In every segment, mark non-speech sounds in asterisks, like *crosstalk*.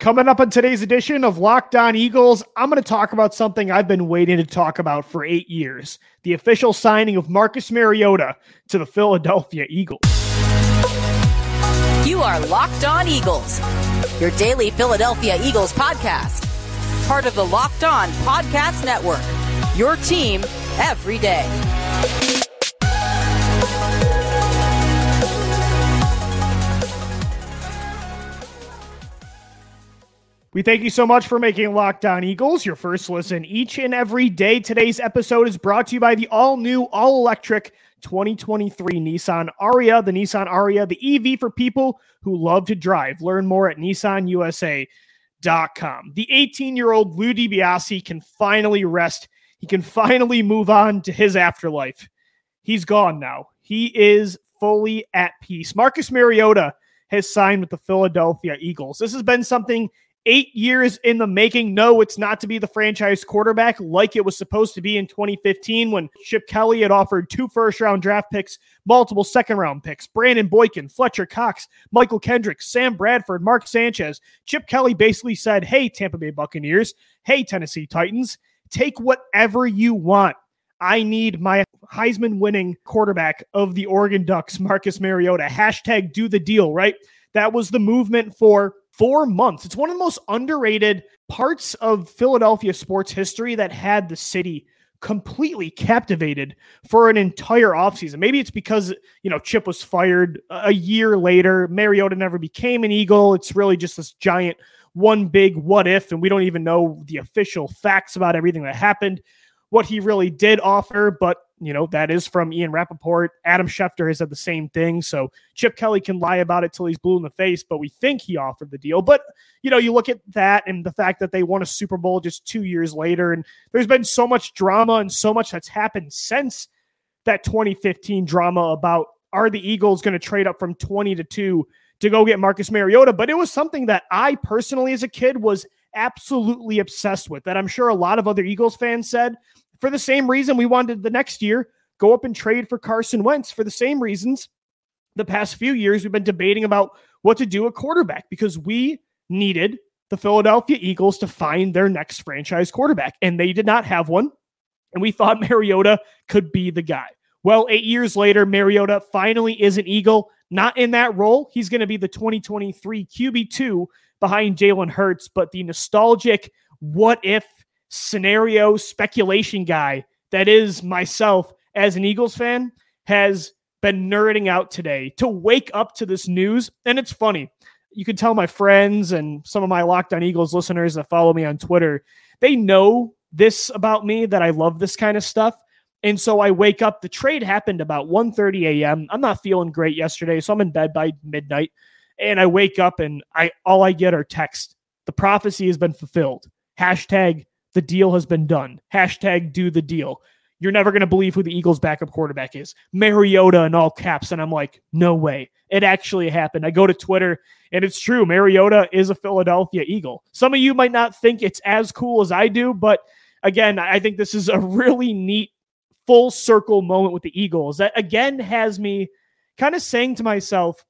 Coming up on today's edition of Locked On Eagles, I'm going to talk about something I've been waiting to talk about for eight years the official signing of Marcus Mariota to the Philadelphia Eagles. You are Locked On Eagles, your daily Philadelphia Eagles podcast, part of the Locked On Podcast Network, your team every day. We thank you so much for making Locked On Eagles your first listen each and every day. Today's episode is brought to you by the all new, all electric 2023 Nissan Ariya, the Nissan Ariya, the EV for people who love to drive. Learn more at nissanusa.com. The 18 year old Lou DiBiase can finally rest. He can finally move on to his afterlife. He's gone now. He is fully at peace. Marcus Mariota has signed with the Philadelphia Eagles. This has been something eight years in the making. No, it's not to be the franchise quarterback like it was supposed to be in 2015 when Chip Kelly had offered two first round draft picks, multiple second round picks, Brandon Boykin, Fletcher Cox, Mychal Kendricks, Sam Bradford, Mark Sanchez. Chip Kelly basically said, Hey, Tampa Bay Buccaneers, hey, Tennessee Titans, take whatever you want. I need my Heisman winning quarterback of the Oregon Ducks, Marcus Mariota. Hashtag do the deal, right? That was the movement for four months. It's one of the most underrated parts of Philadelphia sports history that had the city completely captivated for an entire offseason. Maybe it's because, you know, Chip was fired a year later. Mariota never became an Eagle. It's really just this giant one big what if, and we don't even know the official facts about everything that happened, what he really did offer. But you know, that is from Ian Rapoport. Adam Schefter has said the same thing. So Chip Kelly can lie about it till he's blue in the face, but we think he offered the deal. But, you know, you look at that and the fact that they won a Super Bowl just two years later, and there's been so much drama and so much that's happened since that 2015 drama about are the Eagles going to trade up from 20 to 2 to go get Marcus Mariota? But it was something that I personally, as a kid, was absolutely obsessed with that I'm sure a lot of other Eagles fans said for the same reason we wanted the next year go up and trade for Carson Wentz for the same reasons the past few years we've been debating about what to do at quarterback because we needed the Philadelphia Eagles to find their next franchise quarterback and they did not have one and we thought *laughs* Mariota could be the guy. Well, 8 years later Mariota finally is an Eagle, not in that role. He's going to be the 2023 QB2 behind Jalen Hurts, but the nostalgic what if scenario speculation guy that is myself as an Eagles fan has been nerding out today to wake up to this news. And it's funny. You can tell my friends and some of my Locked on Eagles listeners that follow me on Twitter, they know this about me that I love this kind of stuff. And so I wake up. The trade happened about 1:30 a.m. I'm not feeling great yesterday, so I'm in bed by midnight. And I wake up and I all I get are texts. The prophecy has been fulfilled. Hashtag the deal has been done. Hashtag do the deal. You're never going to believe who the Eagles' backup quarterback is. Mariota in all caps. And I'm like, no way. It actually happened. I go to Twitter and it's true. Mariota is a Philadelphia Eagle. Some of you might not think it's as cool as I do, but again, I think this is a *laughs* really neat full circle moment with the Eagles that again has me kind of saying to myself,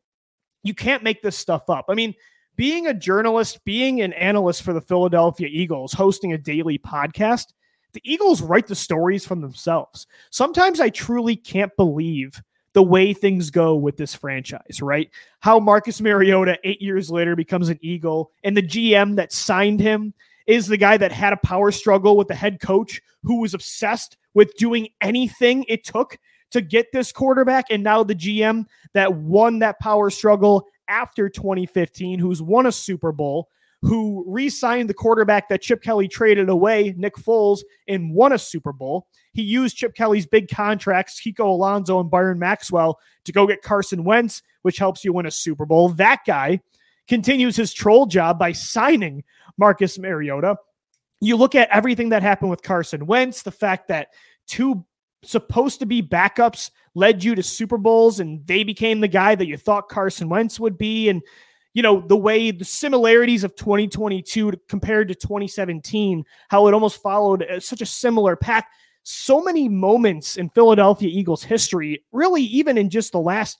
you can't make this stuff up. I mean, being a journalist, being an analyst for the Philadelphia Eagles, hosting a daily podcast, the Eagles write the stories from themselves. Sometimes I truly can't believe the way things go with this franchise, right? How Marcus Mariota, eight years later, becomes an Eagle, and the GM that signed him is the guy that had a power struggle with the head coach who was obsessed with doing anything it took to get this quarterback. And now the GM that won that power struggle after 2015 who's won a Super Bowl, who re signed the quarterback that Chip Kelly traded away, Nick Foles, and won a Super Bowl. He used Chip Kelly's big contracts, Kiko Alonso and Byron Maxwell, to go get Carson Wentz, which helps you win a Super Bowl. That guy continues his troll job by signing Marcus Mariota. You look at everything that happened with Carson Wentz, the fact that two supposed to be backups led you to Super Bowls and they became the guy that you thought Carson Wentz would be. And, you know, the way the similarities of 2022 compared to 2017, how it almost followed uh, such a similar path. So many moments in Philadelphia Eagles history, really, even in just the last,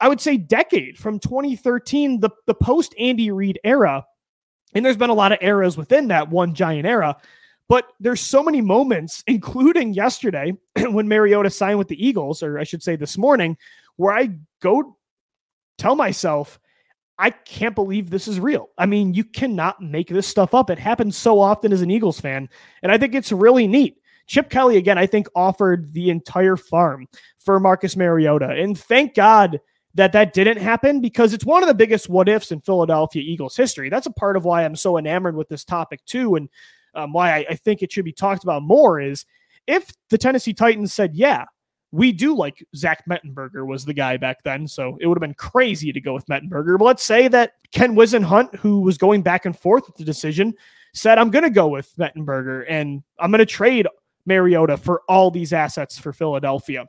I would say, decade from 2013, the, the post Andy Reid era, And there's been a lot of eras within that one giant era. But there's so many moments, *laughs* including yesterday *clears throat* when Mariota signed with the Eagles, or I should say this morning, where I go tell myself, I can't believe this is real. I mean, you cannot make this stuff up. It happens so often as an Eagles fan. And I think it's really neat. Chip Kelly, again, I think offered the entire farm for Marcus Mariota. And thank God that that didn't happen because it's one of the biggest what ifs in Philadelphia Eagles history. That's a part of why I'm so enamored with this topic, too. And um, why I, I think it should be talked about more is if the Tennessee Titans said, yeah, we do like Zach Mettenberger was the guy back then, so it would have been crazy to go with Mettenberger. But let's say that Ken Whisenhunt, who was going back and forth with the decision, said, I'm going to go with Mettenberger and I'm going to trade Mariota for all these assets for Philadelphia.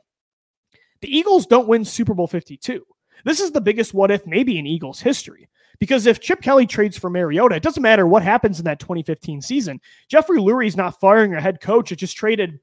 The Eagles don't win Super Bowl 52. This is the biggest what if maybe in Eagles history. Because if Chip Kelly trades for Mariota, it doesn't matter what happens in that 2015 season. Jeffrey Lurie's not firing a head coach. It just traded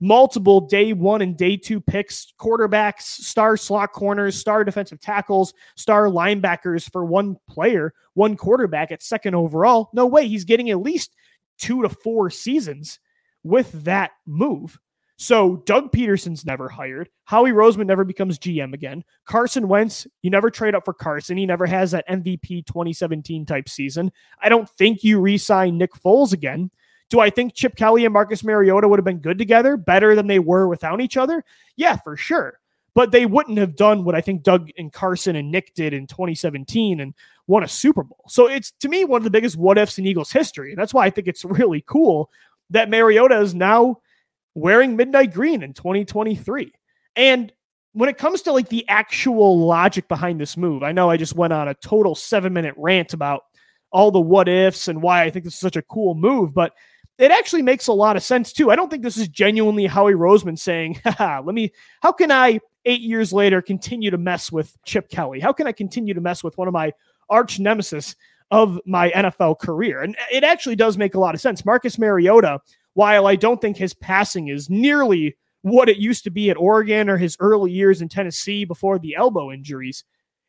multiple day one and day two picks, quarterbacks, star slot corners, star defensive tackles, star linebackers for one player, one quarterback at second overall. No way. He's getting at least two to four seasons with that move. So Doug Pederson's never hired. Howie Roseman never becomes GM again. Carson Wentz, you never trade up for Carson. He never has that MVP 2017 type season. I don't think you re-sign Nick Foles again. Do I think Chip Kelly and Marcus Mariota would have been good together, better than they were without each other? Yeah, for sure. But they wouldn't have done what I think Doug and Carson and Nick did in 2017 and won a Super Bowl. So it's to me one of the biggest what ifs in Eagles history. And that's why I think it's *laughs* really cool that Mariota is now wearing midnight green in 2023. And when it comes to like the actual logic behind this move, I know I just went on a total seven minute rant about all the what ifs and why I think this is such a cool move, but it actually makes a lot of sense too. I don't think this is genuinely Howie Roseman saying, *laughs* let me, how can I eight years later continue to mess with Chip Kelly? How can I continue to mess with one of my arch nemesis of my NFL career? And it actually does make a lot of sense. Marcus Mariota while I don't think his passing is nearly what it used to be at Oregon or his early years in Tennessee before the elbow injuries,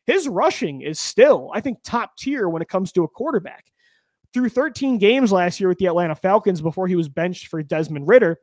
his rushing is still, I think, top tier when it comes to a quarterback. Through 13 games last year with the Atlanta Falcons before he was benched for Desmond Ridder,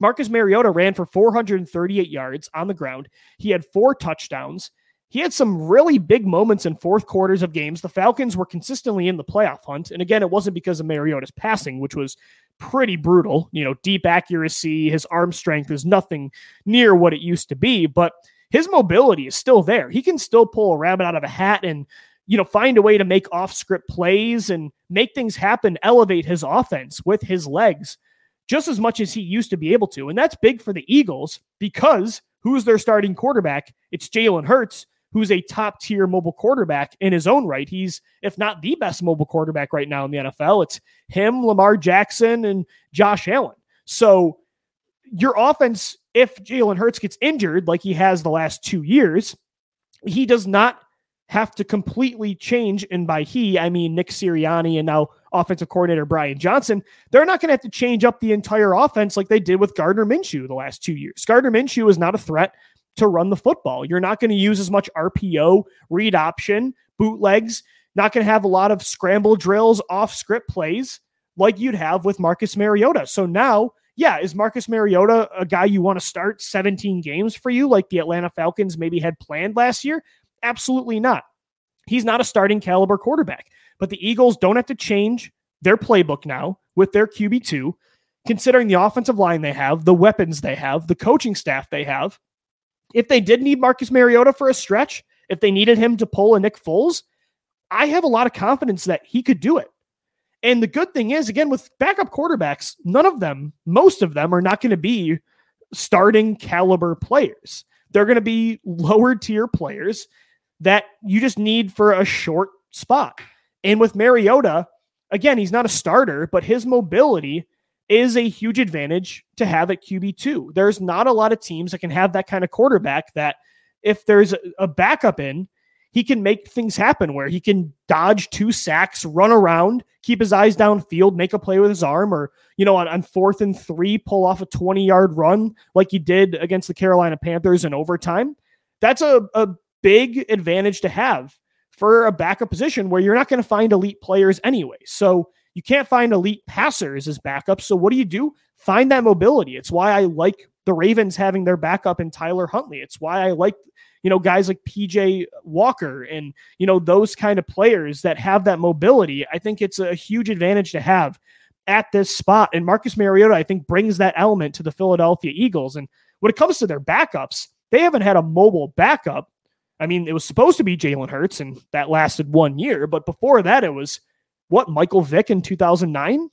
Marcus Mariota ran for 438 yards on the ground. He had four touchdowns. He had some really big moments in fourth quarters of games. The Falcons were consistently in the playoff hunt. And again, it wasn't because of Mariota's passing, which was pretty brutal. You know, deep accuracy, his arm strength is nothing near what it used to be, but his mobility is still there. He can still pull a rabbit out of a hat and, you know, find a way to make off script plays and make things happen, elevate his offense with his legs just as much as he used to be able to. And that's big for the Eagles because who's their starting quarterback? It's Jalen Hurts who's a top tier mobile quarterback in his own right. He's, if not the best mobile quarterback right now in the NFL, it's him, Lamar Jackson, and Josh Allen. So your offense, if Jalen Hurts gets injured like he has the last two years, he does not have to completely change. And by he, I mean Nick Sirianni and now offensive coordinator Brian Johnson. They're not going to have to change up the entire offense like they did with Gardner Minshew the last two years. Gardner Minshew is not a threat to run the football. You're not going to use as much RPO, read option, bootlegs, not going to have a lot of scramble drills, off script plays like you'd have with Marcus Mariota. So now, yeah, is Marcus Mariota a guy you want to start 17 games for you like the Atlanta Falcons maybe had planned last year? Absolutely not. He's not a starting caliber quarterback. But the Eagles don't have to change their playbook now with their QB2, considering the offensive line they have, the weapons they have, the coaching staff they have if they did need Marcus Mariota for a stretch, if they needed him to pull a Nick Foles, I have a lot of confidence that he could do it. And the good thing is, again, with backup quarterbacks, none of them, most of them, are not going to be starting caliber players. They're going to be lower tier players that you just need for a short spot. And with Mariota, again, he's not a starter, but his mobility is a huge advantage to have at QB2. There's not a lot of teams that can have that kind of quarterback that if there's a backup in, he can make things happen where he can dodge two sacks, run around, keep his eyes downfield, make a play with his arm, or, you know, on, on fourth and three, pull off a 20 yard run like he did against the Carolina Panthers in overtime. That's a, a big advantage to have for a backup position where you're not going to find elite players anyway. So you can't find elite passers as backups. So what do you do? Find that mobility. It's why I like the Ravens having their backup in Tyler Huntley. It's why I like you know guys like PJ Walker and you know those kind of players that have that mobility. I think it's a huge advantage to have at this spot. And Marcus Mariota, I think, brings that element to the Philadelphia Eagles. And when it comes to their backups, they haven't had a mobile backup. I mean, it was supposed to be Jalen Hurts, and that lasted one year. But before that, it was what Michael Vick in 2009.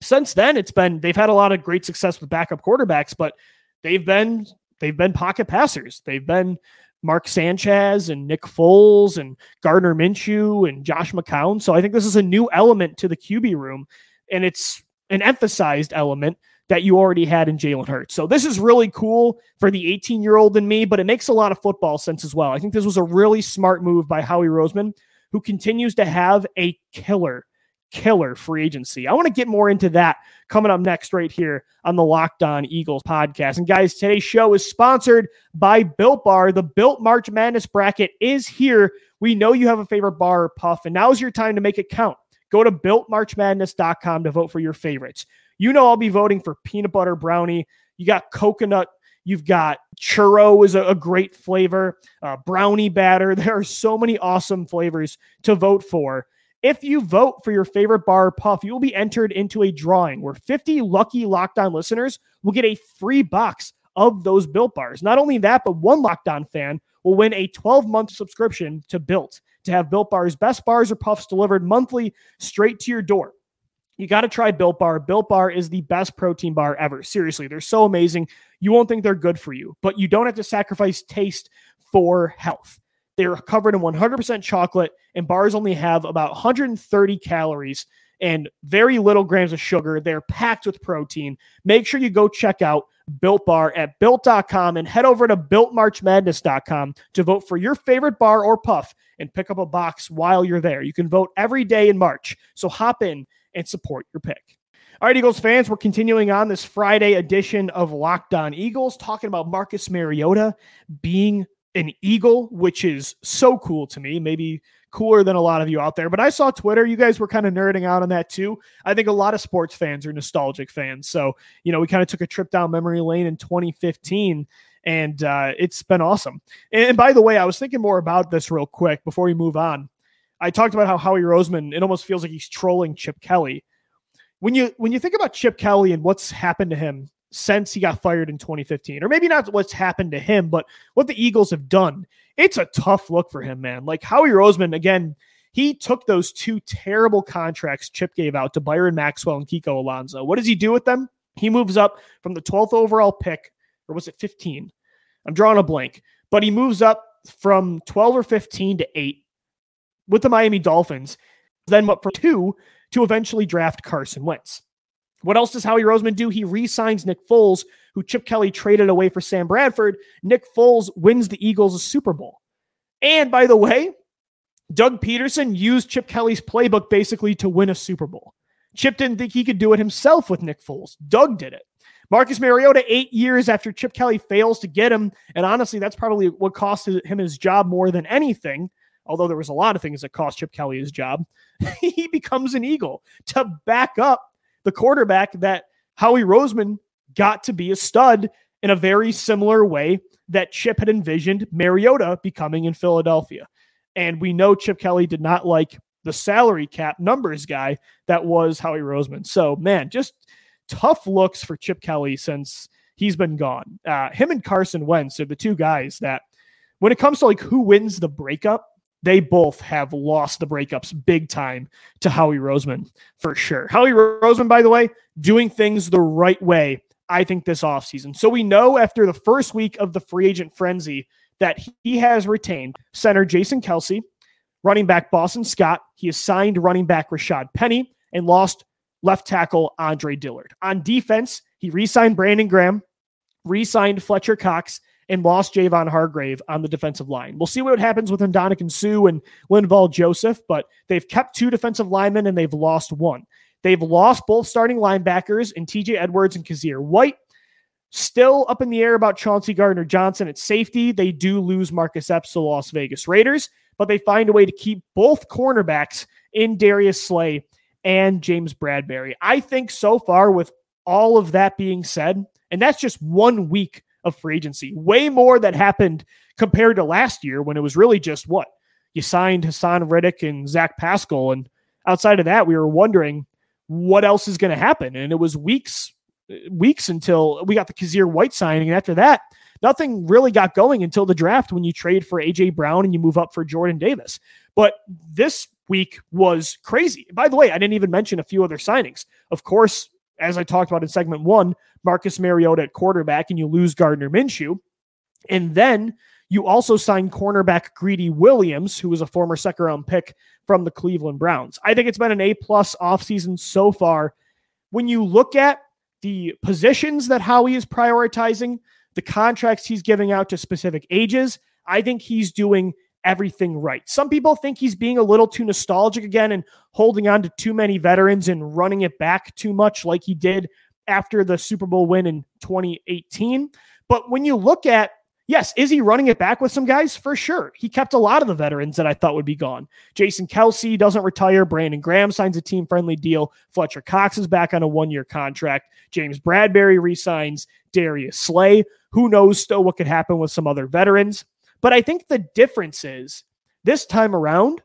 Since then, it's been they've had a lot of great success with backup quarterbacks, but they've been they've been pocket passers. They've been Mark Sanchez and Nick Foles and Gardner Minshew and Josh McCown. So I think this is a new element to the QB room, and it's an emphasized element that you already had in Jalen Hurts. So this is really cool for the 18 year old in me, but it makes a lot of football sense as well. I think this was a really smart move by Howie Roseman, who continues to have a killer killer free agency. I want to get more into that coming up next, right here on the Locked On Eagles podcast. And guys, today's show is sponsored by Built Bar. The Built March Madness bracket is here. We know you have a favorite bar or puff, and now's your time to make it count. Go to builtmarchmadness.com to vote for your favorites. You know, I'll be voting for peanut butter brownie. You got coconut You've got churro is a, a great flavor, uh, brownie batter. *laughs* There are so many awesome flavors to vote for. If you vote for your favorite bar puff, you will be entered into a drawing where 50 lucky Locked On listeners will get a free box of those Built bars. Not only that, but one Locked On fan will win a 12 month subscription to Built to have Built Bars, best bars or puffs delivered monthly straight to your door. You got to try Built Bar. Built Bar is the best protein bar ever. Seriously, they're so amazing. You won't think they're good for you, but you don't have to sacrifice taste for health. They're covered in 100% chocolate, and bars only have about 130 calories and very little grams of sugar. They're packed with protein. Make sure you go check out Built Bar at built.com and head over to builtmarchmadness.com to vote for your favorite bar or puff and pick up a box while you're there. You can vote every day in March. So hop in and support your pick. All right, Eagles fans, we're continuing on this Friday edition of Locked On Eagles, talking about Marcus Mariota being an Eagle, which is so cool to me. Maybe cooler than a lot of you out there. But I saw Twitter. You guys were kind of nerding out on that too. I think a lot of sports fans are nostalgic fans. So, you know, we kind of took a trip down memory lane in 2015 and uh, it's been awesome. And by the way, I was thinking more about this real quick before we move on. I talked about how Howie Roseman, it almost feels like he's trolling Chip Kelly. When you when you think about Chip Kelly and what's happened to him since he got fired in 2015, or maybe not what's happened to him, but what the Eagles have done, it's a tough look for him, man. Like Howie Roseman, again, he took those two terrible contracts Chip gave out to Byron Maxwell and Kiko Alonso. What does he do with them? He moves up from the 12th overall pick, or was it 15? I'm drawing a blank, but he moves up from 12 or 15 to 8 with the Miami Dolphins, then went for two to eventually draft Carson Wentz. What else does Howie Roseman do? He re signs Nick Foles, who Chip Kelly traded away for Sam Bradford. Nick Foles wins the Eagles a Super Bowl. And by the way, Doug Pederson used Chip Kelly's playbook basically to win a Super Bowl. Chip didn't think he could do it himself with Nick Foles. Doug did it. Marcus Mariota, eight years after Chip Kelly fails to get him, and honestly, that's probably what cost him his job more than anything although there was a lot of things that cost Chip Kelly his job, *laughs* he becomes an Eagle to back up the quarterback that Howie Roseman got to be a stud in a very similar way that Chip had envisioned Mariota becoming in Philadelphia. And we know Chip Kelly did not like the salary cap numbers guy that was Howie Roseman. So, man, just tough looks for Chip Kelly since he's been gone. Uh, him and Carson Wentz are the two guys that, when it comes to like who wins the breakup, they both have lost the breakups big time to Howie Roseman for sure. Howie Roseman, by the way, doing things the right way, I think, this offseason. So we know after the first week of the free agent frenzy that he has retained center Jason Kelce, running back Boston Scott. He has signed running back Rashaad Penny and lost left tackle Andre Dillard. On defense, he re signed Brandon Graham, re signed Fletcher Cox, and lost Javon Hargrave on the defensive line. We'll see what happens with Ndamukong Suh and Linval Joseph, but they've kept two defensive linemen and they've lost one. They've lost both starting linebackers in TJ Edwards and Kyzir White. Still up in the air about Chauncey Gardner Johnson at safety. They do lose Marcus Epps to Las Vegas Raiders, but they find a way to keep both cornerbacks in Darius Slay and James Bradberry. I think so far, with all of that being said, and that's just one week of free agency, way more that happened compared to last year when it was really just what you signed Haason Reddick and Zach Pascal. And outside of that, we were wondering what else is going to happen. And it was weeks, weeks until we got the Kyzir White signing. And after that, nothing really got going until the draft when you trade for AJ Brown and you move up for Jordan Davis. But this week was crazy. By the way, I didn't even mention a few other signings. Of course, as I talked about in segment one, Marcus Mariota at quarterback, and you lose Gardner Minshew. And then you also sign cornerback Greedy Williams, who was a former second round pick from the Cleveland Browns. I think it's been an A plus offseason so far. When you look at the positions that Howie is prioritizing, the contracts he's giving out to specific ages, I think he's doing everything right. Some people think he's being a little too nostalgic again and holding on to too many veterans and running it back too much like he did after the Super Bowl win in 2018. But when you look at Yes, is he running it back with some guys? For sure. He kept a lot of the veterans that I thought would be gone. Jason Kelce doesn't retire. Brandon Graham signs a team friendly deal. Fletcher Cox is back on a one year contract. James Bradberry resigns. Darius Slay. Who knows still what could happen with some other veterans? But I think the difference is this time around,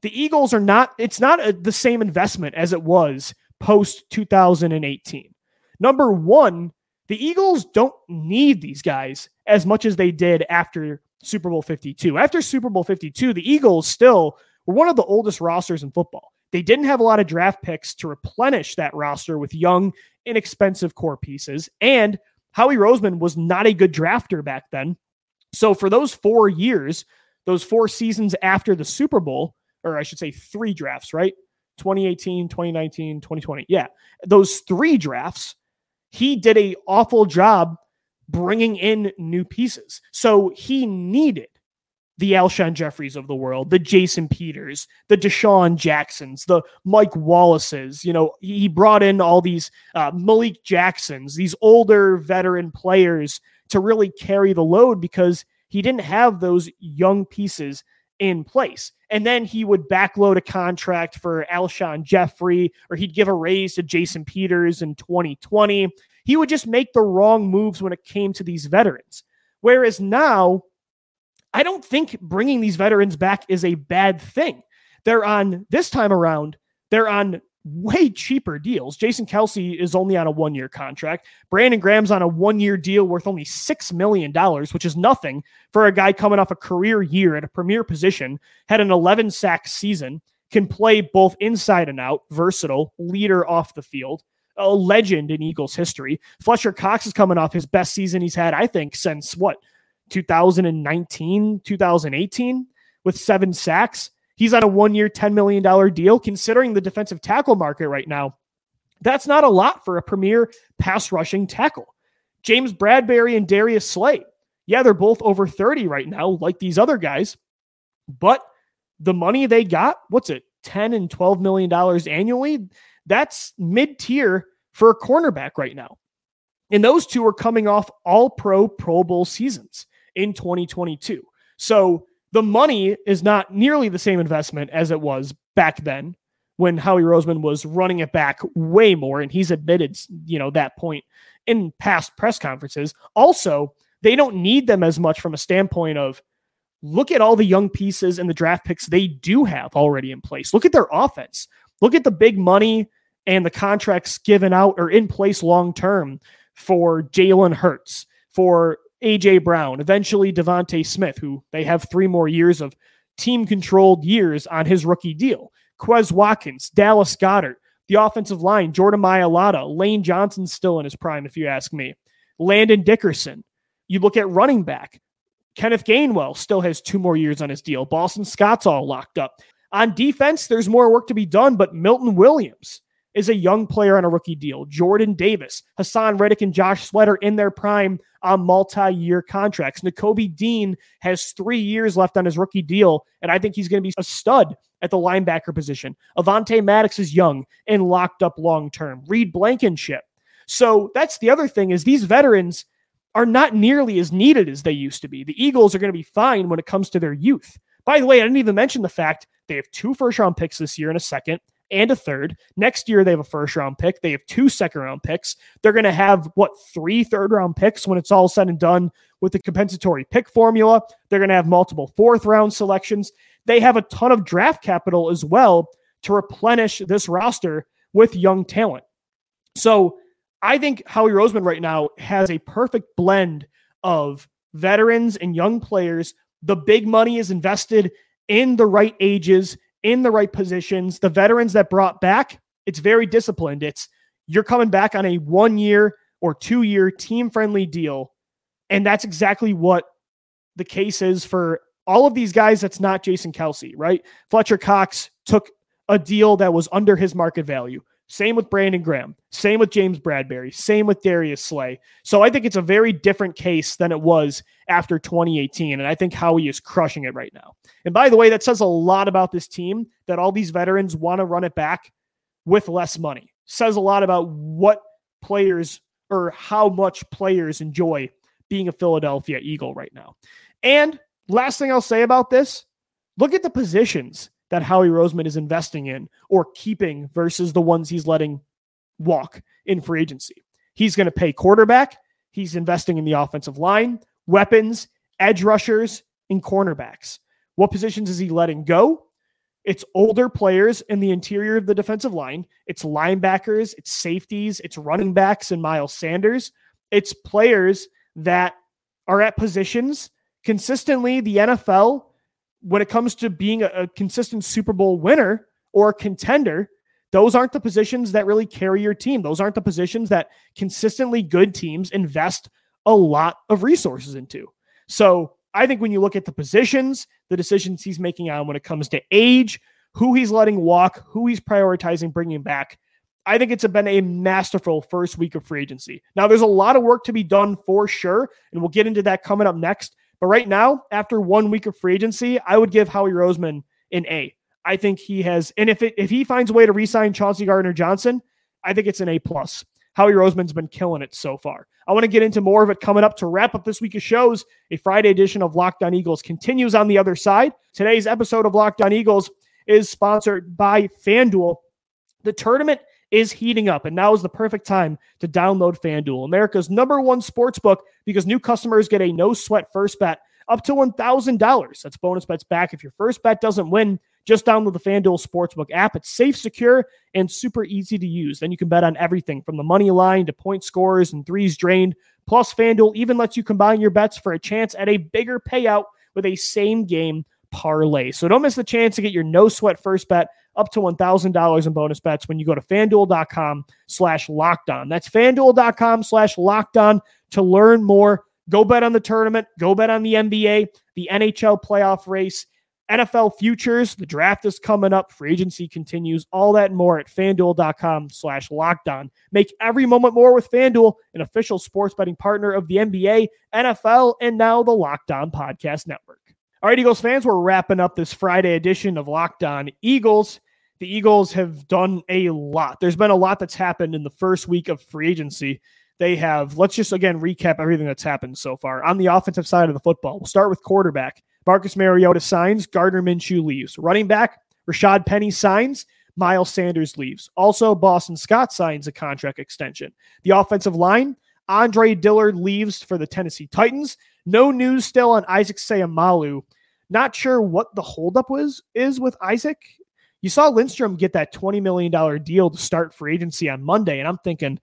the Eagles are not, it's not a, the same investment as it was post 2018. Number one, the Eagles don't need these guys as much as they did after Super Bowl 52. After Super Bowl 52, the Eagles still were one of the oldest rosters in football. They didn't have a lot of draft picks to replenish that roster with young, inexpensive core pieces. And Howie Roseman was not a good drafter back then. So for those four years, those four seasons after the Super Bowl, or I should say three drafts, right? 2018, 2019, 2020. Yeah. Those three drafts, he did a awful job bringing in new pieces. So he needed the Alshon Jefferys of the world, the Jason Peters, the DeSean Jacksons, the Mike Wallaces. You know, he brought in all these uh, Malik Jacksons, these older veteran players to really carry the load because he didn't have those young pieces in place. And then he would backload a contract for Alshon Jeffery, or he'd give a raise to Jason Peters in 2020. He would just make the wrong moves when it came to these veterans. Whereas now, I don't think bringing these veterans back is a bad thing. They're on this time around, they're on way cheaper deals. Jason Kelce is only on a one year contract. Brandon Graham's on a one year deal worth only $6 million, which is nothing for a guy coming off a career year at a premier position, had an 11 sack season, can play both inside and out, versatile, leader off the field. A legend in Eagles history. Fletcher Cox is coming off his best season he's had, I think, since what, 2019, 2018, with seven sacks. He's on a one year, $10 million deal. Considering the defensive tackle market right now, that's not a lot for a premier pass rushing tackle. James Bradberry and Darius Slay. Yeah, they're both over 30 right now, like these other guys. But the money they got, what's it, 10 and 12 million dollars annually? That's mid tier for a cornerback right now. And those two are coming off all pro Pro Bowl seasons in 2022. So the money is not nearly the same investment as it was back then when Howie Roseman was running it back way more. And he's admitted, you know, that point in past press conferences. Also, they don't need them as much from a standpoint of look at all the young pieces and the draft picks they do have already in place. Look at their offense. Look at the big money and the contracts given out or in place long term for Jalen Hurts, for AJ Brown, eventually DeVonta Smith, who they have three more years of team controlled years on his rookie deal. Quez Watkins, Dallas Goedert, the offensive line, Jordan Mailata, Lane Johnson still in his prime, if you ask me. Landon Dickerson. You look at running back. Kenneth Gainwell still has two more years on his deal. Boston Scott's all locked up. On defense, there's more work to be done, but Milton Williams is a young player on a rookie deal. Jordan Davis, Haason Reddick, and Josh Sweat in their prime on multi-year contracts. Nakobe Dean has three years left on his rookie deal, and I think he's going to be a stud at the linebacker position. Avonte Maddox is young and locked up long term. Reed Blankenship. So that's the other thing is these veterans are not nearly as needed as they used to be. The Eagles are going to be fine when it comes to their youth. By the way, I didn't even mention the fact they have two first round picks this year and a second and a third. Next year, they have a first round pick. They have two second round picks. They're going to have, what, three third round picks when it's all said and done with the compensatory pick formula. They're going to have multiple fourth round selections. They have a ton of draft capital as well to replenish this roster with young talent. So I think Howie Roseman right now has a perfect blend of veterans and young players. The big money is invested in the right ages, in the right positions. The veterans that brought back, it's very disciplined. It's you're coming back on a one year or two year team friendly deal. And that's exactly what the case is for all of these guys. That's not Jason Kelce, right? Fletcher Cox took a deal that was under his market value. Same with Brandon Graham. Same with James Bradberry. Same with Darius Slay. So I think it's a very different case than it was after 2018. And I think Howie is crushing it right now. And by the way, that says a lot about this team that all these veterans want to run it back with less money. Says a lot about what players or how much players enjoy being a Philadelphia Eagle right now. And last thing I'll say about this look at the positions that Howie Roseman is investing in or keeping versus the ones he's letting walk in free agency. He's going to pay quarterback. He's investing in the offensive line, weapons, edge rushers, and cornerbacks. What positions is he letting go? It's older players in the interior of the defensive line. It's linebackers, it's safeties, it's running backs and Miles Sanders. It's players that are at positions consistently the NFL when it comes to being a, a consistent Super Bowl winner or contender, those aren't the positions that really carry your team. Those aren't the positions that consistently good teams invest a lot of resources into. So I think when you look at the positions, the decisions he's making on when it comes to age, who he's letting walk, who he's prioritizing bringing back, I think it's been a masterful first week of free agency. Now, there's a lot of work to be done for sure, and we'll get into that coming up next. But right now, after one week of free agency, I would give Howie Roseman an A. I think he has, and if it, if he finds a way to re-sign Chauncey Gardner Johnson, I think it's an A plus. Howie Roseman's been killing it so far. I want to get into more of it coming up to wrap up this week of shows. A Friday edition of Locked On Eagles continues on the other side. Today's episode of Locked On Eagles is sponsored by FanDuel. The tournament is heating up, and now is the perfect time to download FanDuel, America's number one sports book, because new customers get a no sweat first bet up to $1,000. That's bonus bets back if your first bet doesn't win. Just download the FanDuel Sportsbook app. It's safe, secure, and super easy to use. Then you can bet on everything from the money line to point scores and threes drained. Plus, FanDuel even lets you combine your bets for a chance at a bigger payout with a same game parlay. So don't miss the chance to get your no sweat first bet up to $1,000 in bonus bets when you go to fanduel.com slash locked on. That's fanduel.com slash lockdown to learn more. Go bet on the tournament, go bet on the NBA, the NHL playoff race, NFL futures. The draft is coming up, free agency continues, all that and more at fanduel.com slash lockdown. Make every moment more with Fanduel, an official sports betting partner of the NBA, NFL, and now the Locked On Podcast Network. All right, Eagles fans, we're wrapping up this Friday edition of Locked On Eagles. The Eagles have done a lot. There's been a lot that's happened in the first week of free agency. They have, let's just again recap everything that's happened so far. On the offensive side of the football, we'll start with quarterback. Marcus Mariota signs, Gardner Minshew leaves. Running back, Rashaad Penny signs, Miles Sanders leaves. Also, Boston Scott signs a contract extension. The offensive line, Andre Dillard leaves for the Tennessee Titans. No news still on Isaac Seumalo. Not sure what the holdup was is with Isaac. You saw Lindstrom get that $20 million deal to start free agency on Monday, and I'm thinking,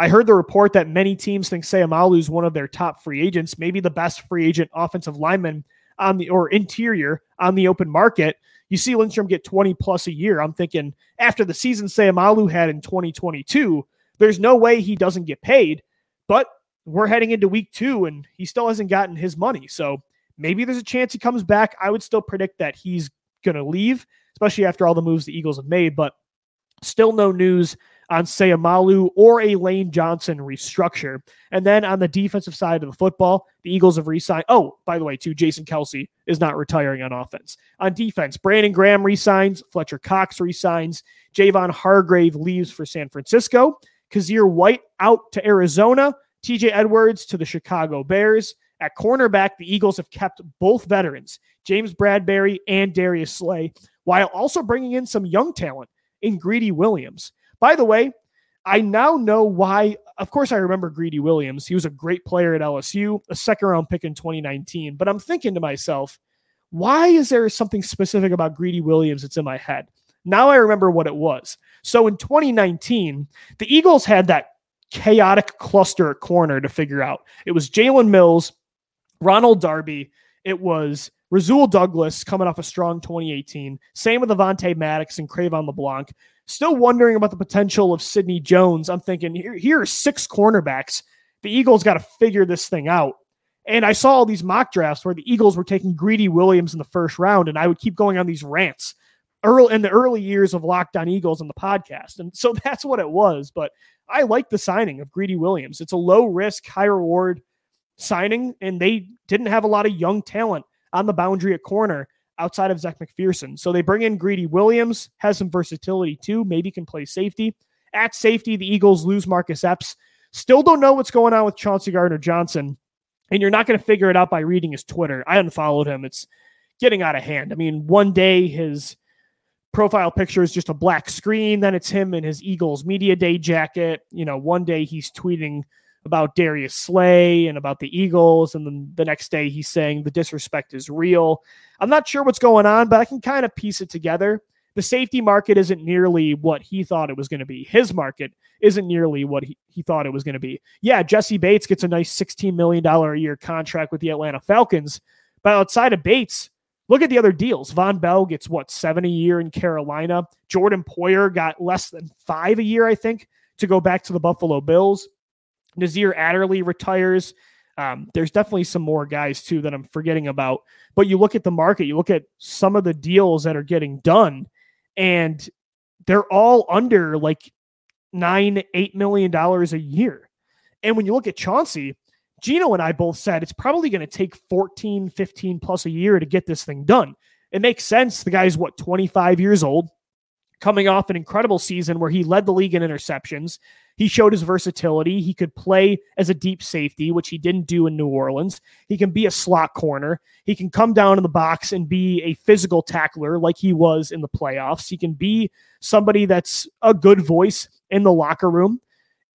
I heard the report that many teams think Seumalo is one of their top free agents, maybe the best free agent offensive lineman on the or interior on the open market. You see Lindstrom get 20 plus a year. I'm thinking after the season Seumalo had in 2022, there's no way he doesn't get paid. But we're heading into week two and he still hasn't gotten his money. So maybe there's a chance he comes back. I would still predict that he's going to leave, especially after all the moves the Eagles have made. But still no news on Seumalo or a Lane Johnson restructure. And then on the defensive side of the football, the Eagles have re-signed. Oh, by the way, too, Jason Kelce is not retiring on offense. On defense, Brandon Graham resigns, Fletcher Cox resigns, Javon Hargrave leaves for San Francisco, Kyzir White out to Arizona, TJ Edwards to the Chicago Bears, At cornerback, the Eagles have kept both veterans, James Bradberry and Darius Slay, while also bringing in some young talent in Greedy Williams. By the way, I now know why. Of course, I remember Greedy Williams. He was a great player at LSU, a second round pick in 2019. But I'm thinking to myself, why is there something specific about Greedy Williams that's in my head? Now I remember what it was. So in 2019, the Eagles had that chaotic cluster corner to figure out. It was Jalen Mills, Ronald Darby, it was Rasul Douglas coming off a strong 2018. Same with Avonte Maddox and Cre'Von LeBlanc. Still wondering about the potential of Sidney Jones. I'm thinking here, here are six cornerbacks. The Eagles got to figure this thing out. And I saw all these mock drafts where the Eagles were taking Greedy Williams in the first round, and I would keep going on these rants early in the early years of Locked On Eagles on the podcast. And so *laughs* that's what it was. But I like the signing of Greedy Williams. It's a low risk, high reward signing, and they didn't have a lot of young talent on the boundary at corner outside of Zech McPhearson. So they bring in Greedy Williams, has some versatility too, maybe can play safety. At safety, the Eagles lose Marcus Epps. Still don't know what's going on with Chauncey Gardner Johnson. And you're not going to figure it out by reading his Twitter. I unfollowed him. It's getting out of hand. I mean, one day his profile picture is just a black screen, then it's him in his Eagles media day jacket. You know, one day he's tweeting about Darius Slay and about the Eagles. And then the next day he's saying the disrespect is real. I'm not sure what's going on, but I can kind of piece it together. The safety market isn't nearly what he thought it was going to be. His market isn't nearly what he, he thought it was going to be. Yeah, Jessie Bates gets a nice $16 million a year contract with the Atlanta Falcons. But outside of Bates, look at the other deals. Vonn Bell gets what, seven a year in Carolina. Jordan Poyer got less than five a year, I think, to go back to the Buffalo Bills. Nasir Adderley retires. Um, there's definitely some more guys too that I'm forgetting about. But you look at the market, you look at some of the deals that are getting done, and they're all under like nine, eight million dollars a year. And when you look at Chauncey, Gino and I both said it's probably going to take 14, 15 plus a year to get this thing done. It makes sense. The guy's what, 25 years old, coming off an incredible season where he led the league in interceptions. He showed his versatility. He could play as a deep safety, which he didn't do in New Orleans. He can be a slot corner. He can come down in the box and be a physical tackler like he was in the playoffs. He can be somebody that's a good voice in the locker room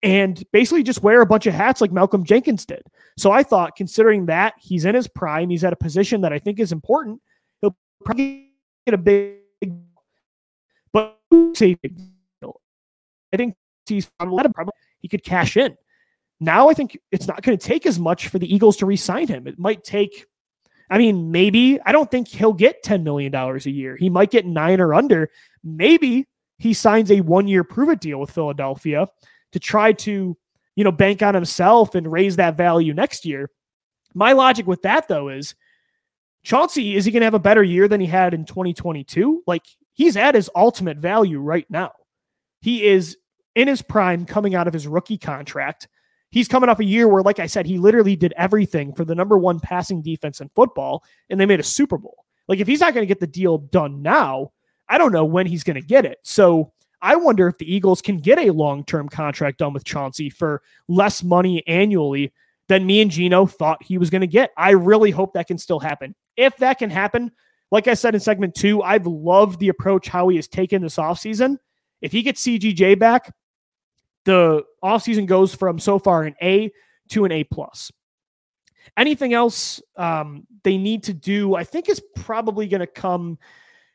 and basically just wear a bunch of hats like Malcolm Jenkins did. So I thought, considering that he's in his prime, he's at a position that I think is important, he'll probably get a big, but I think he's him probably he could cash in. Now I think it's not going to take as much for the Eagles to re-sign him. It might take, I mean, maybe I don't think he'll get $10 million a year. He might get nine or under. Maybe he signs a one-year prove-it deal with Philadelphia to try to, you know, bank on himself and raise that value next year. My logic with that though is Chauncey, is he going to have a better year than he had in 2022? Like he's at his ultimate value right now. He is in his prime coming out of his rookie contract. He's coming off a year where, like I said, he literally did everything for the number one passing defense in football, and they made a Super Bowl. Like, if he's not going to get the deal done now, I don't know when he's going to get it. So I wonder if the Eagles can get a long term contract done with Chauncey for less money annually than me and Gino thought he was going to get. I really hope that can still happen. If that can happen, like I said in segment two, I've loved the approach Howie has taken this offseason. If he gets CGJ back, the offseason goes from so far an A to an A plus. Anything else um, they need to do, I think, is probably going to come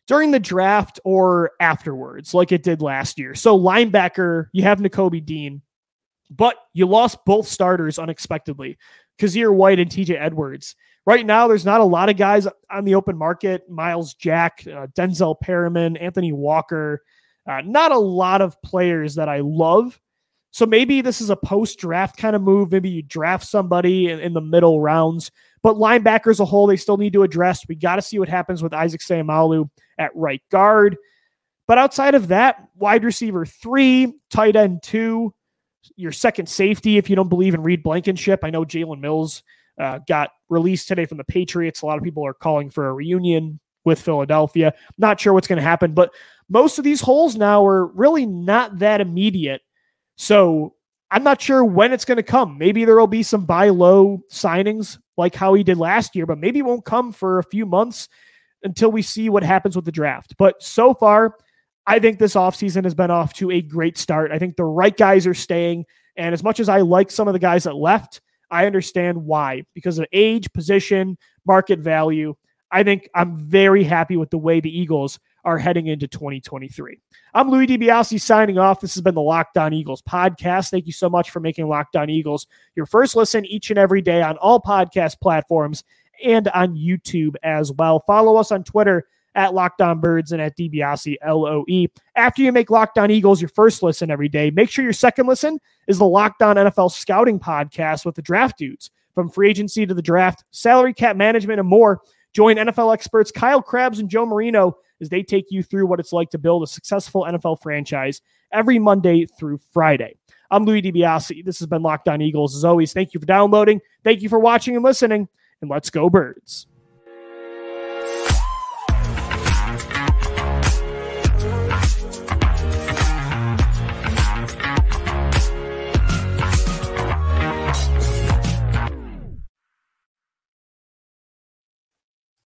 during the draft or afterwards, like it did last year. So, linebacker, you have Nakobe Dean, but you lost both starters unexpectedly Kyzir White and TJ Edwards. Right now, there's not a lot of guys on the open market Myles Jack, uh, Denzel Perryman, Anthony Walker. Uh, not a lot of players that I love. So maybe this is a post draft kind of move. Maybe you draft somebody in, in, the middle rounds. But linebackers as a whole, they still need to address. We got to see what happens with Isaac Seumalo at right guard. But outside of that, wide receiver three, tight end two, your second safety, if you don't believe in Reed Blankenship. I know Jalen Mills uh, got released today from the Patriots. A lot of people are calling for a reunion with Philadelphia. Not sure what's going to happen, but most of these holes now are really not that immediate so I'm not sure when it's going to come. Maybe there will be some buy low signings like Howie did last year, but maybe it won't come for a few months until we see what happens with the draft. But so far, I think this offseason has been off to a great start. I think the right guys are staying. And as much as I like some of the guys that left, I understand why because of age, position, market value. I think I'm very happy with the way the Eagles are heading into 2023. I'm Louis DiBiase signing off. This has been the Locked On Eagles podcast. Thank you so much for making Locked On Eagles your first listen each and every day on all podcast platforms and on YouTube as well. Follow us on Twitter at Locked On Birds and at DiBiase LOE. After you make Locked On Eagles your first listen every day, make sure your second listen is the Locked On NFL Scouting podcast with the draft dudes. From free agency to the draft, salary cap management, and more. Join NFL experts Kyle Crabbs and Joe Marino as they take you through what it's like to build a successful NFL franchise every Monday through Friday. I'm Louis DiBiase. This has been Locked On Eagles. As always, thank you for downloading. Thank you for watching and listening. And let's go, birds.